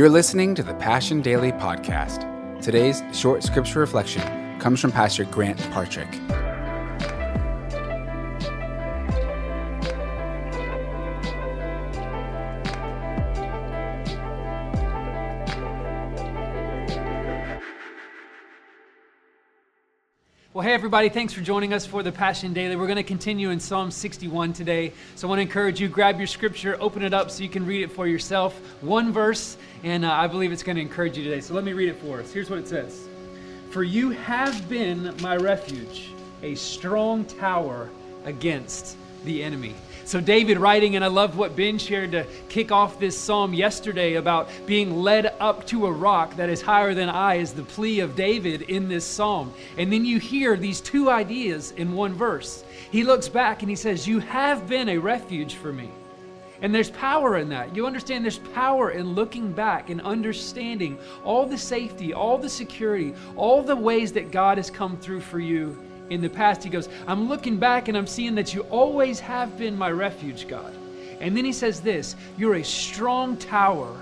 You're listening to the Passion Daily Podcast. Today's short scripture reflection comes from Pastor Grant Partrick. Well, hey, everybody, thanks for joining us for the Passion Daily. We're going to continue in Psalm 61 today. So I want to encourage you, grab your scripture, open it up so you can read it for yourself. One verse, and uh, I believe it's going to encourage you today. So let me read it for us. Here's what it says For you have been my refuge, a strong tower against the enemy. So, David writing, and I love what Ben shared to kick off this psalm yesterday about being led up to a rock that is higher than I, is the plea of David in this psalm. And then you hear these two ideas in one verse. He looks back and he says, You have been a refuge for me. And there's power in that. You understand there's power in looking back and understanding all the safety, all the security, all the ways that God has come through for you in the past. He goes, I'm looking back and I'm seeing that you always have been my refuge, God. And then he says this You're a strong tower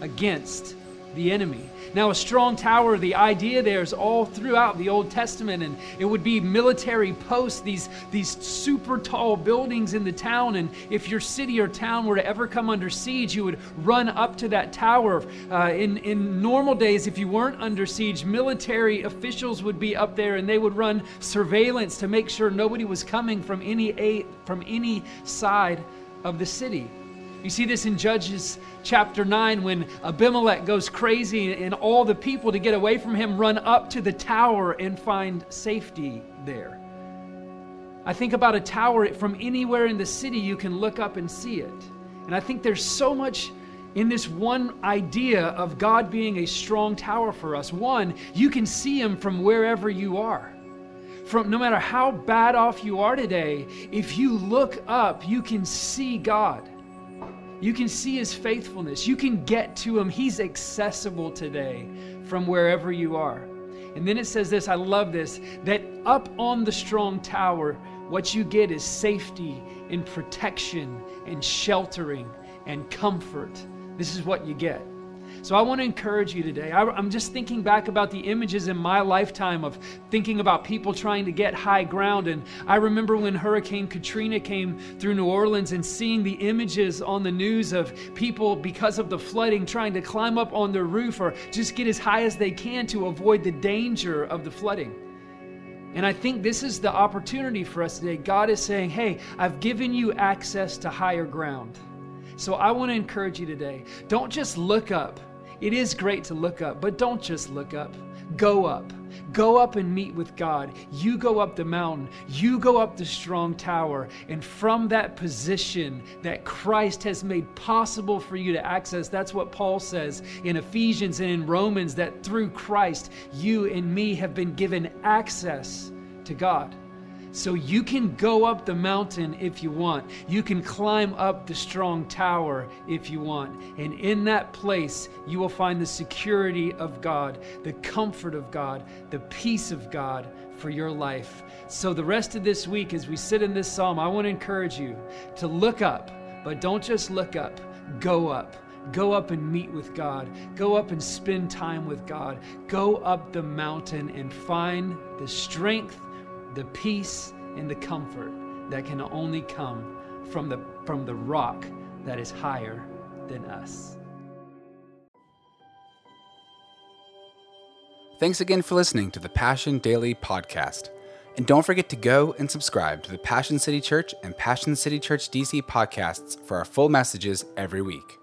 against the enemy. Now, a strong tower, the idea there is all throughout the Old Testament, and it would be military posts, these, these super tall buildings in the town. And if your city or town were to ever come under siege, you would run up to that tower. Uh, in, in normal days, if you weren't under siege, military officials would be up there and they would run surveillance to make sure nobody was coming from any, a, from any side of the city. You see this in Judges chapter 9 when Abimelech goes crazy and all the people to get away from him run up to the tower and find safety there. I think about a tower from anywhere in the city, you can look up and see it. And I think there's so much in this one idea of God being a strong tower for us. One, you can see Him from wherever you are. From no matter how bad off you are today, if you look up, you can see God. You can see his faithfulness. You can get to him. He's accessible today from wherever you are. And then it says this I love this that up on the strong tower, what you get is safety and protection and sheltering and comfort. This is what you get. So I want to encourage you today. I, am just thinking back about the images in my lifetime of thinking about people trying to get high ground. And I remember when Hurricane Katrina came through New Orleans and seeing the images on the news of people, because of the flooding, trying to climb up on their roof or just get as high as they can to avoid the danger of the flooding. And I think this is the opportunity for us today. God is saying, Hey, I've given you access to higher ground. So I want to encourage you today don't just look up it is great to look up, but don't just look up. Go up. Go up and meet with God. You go up the mountain. You go up the strong tower. And from that position that Christ has made possible for you to access, that's what Paul says in Ephesians and in Romans that through Christ, you and me have been given access to God. So you can go up the mountain if you want. You can climb up the strong tower if you want. And in that place, you will find the security of God, the comfort of God, the peace of God for your life. So the rest of this week, as we sit in this psalm, I want to encourage you to look up, but don't just look up, go up. Go up and meet with God. Go up and spend time with God. Go up the mountain and find the strength the peace and the comfort that can only come from the, from the rock that is higher than us. Thanks again for listening to the Passion Daily Podcast. And don't forget to go and subscribe to the Passion City Church and Passion City Church DC podcasts for our full messages every week.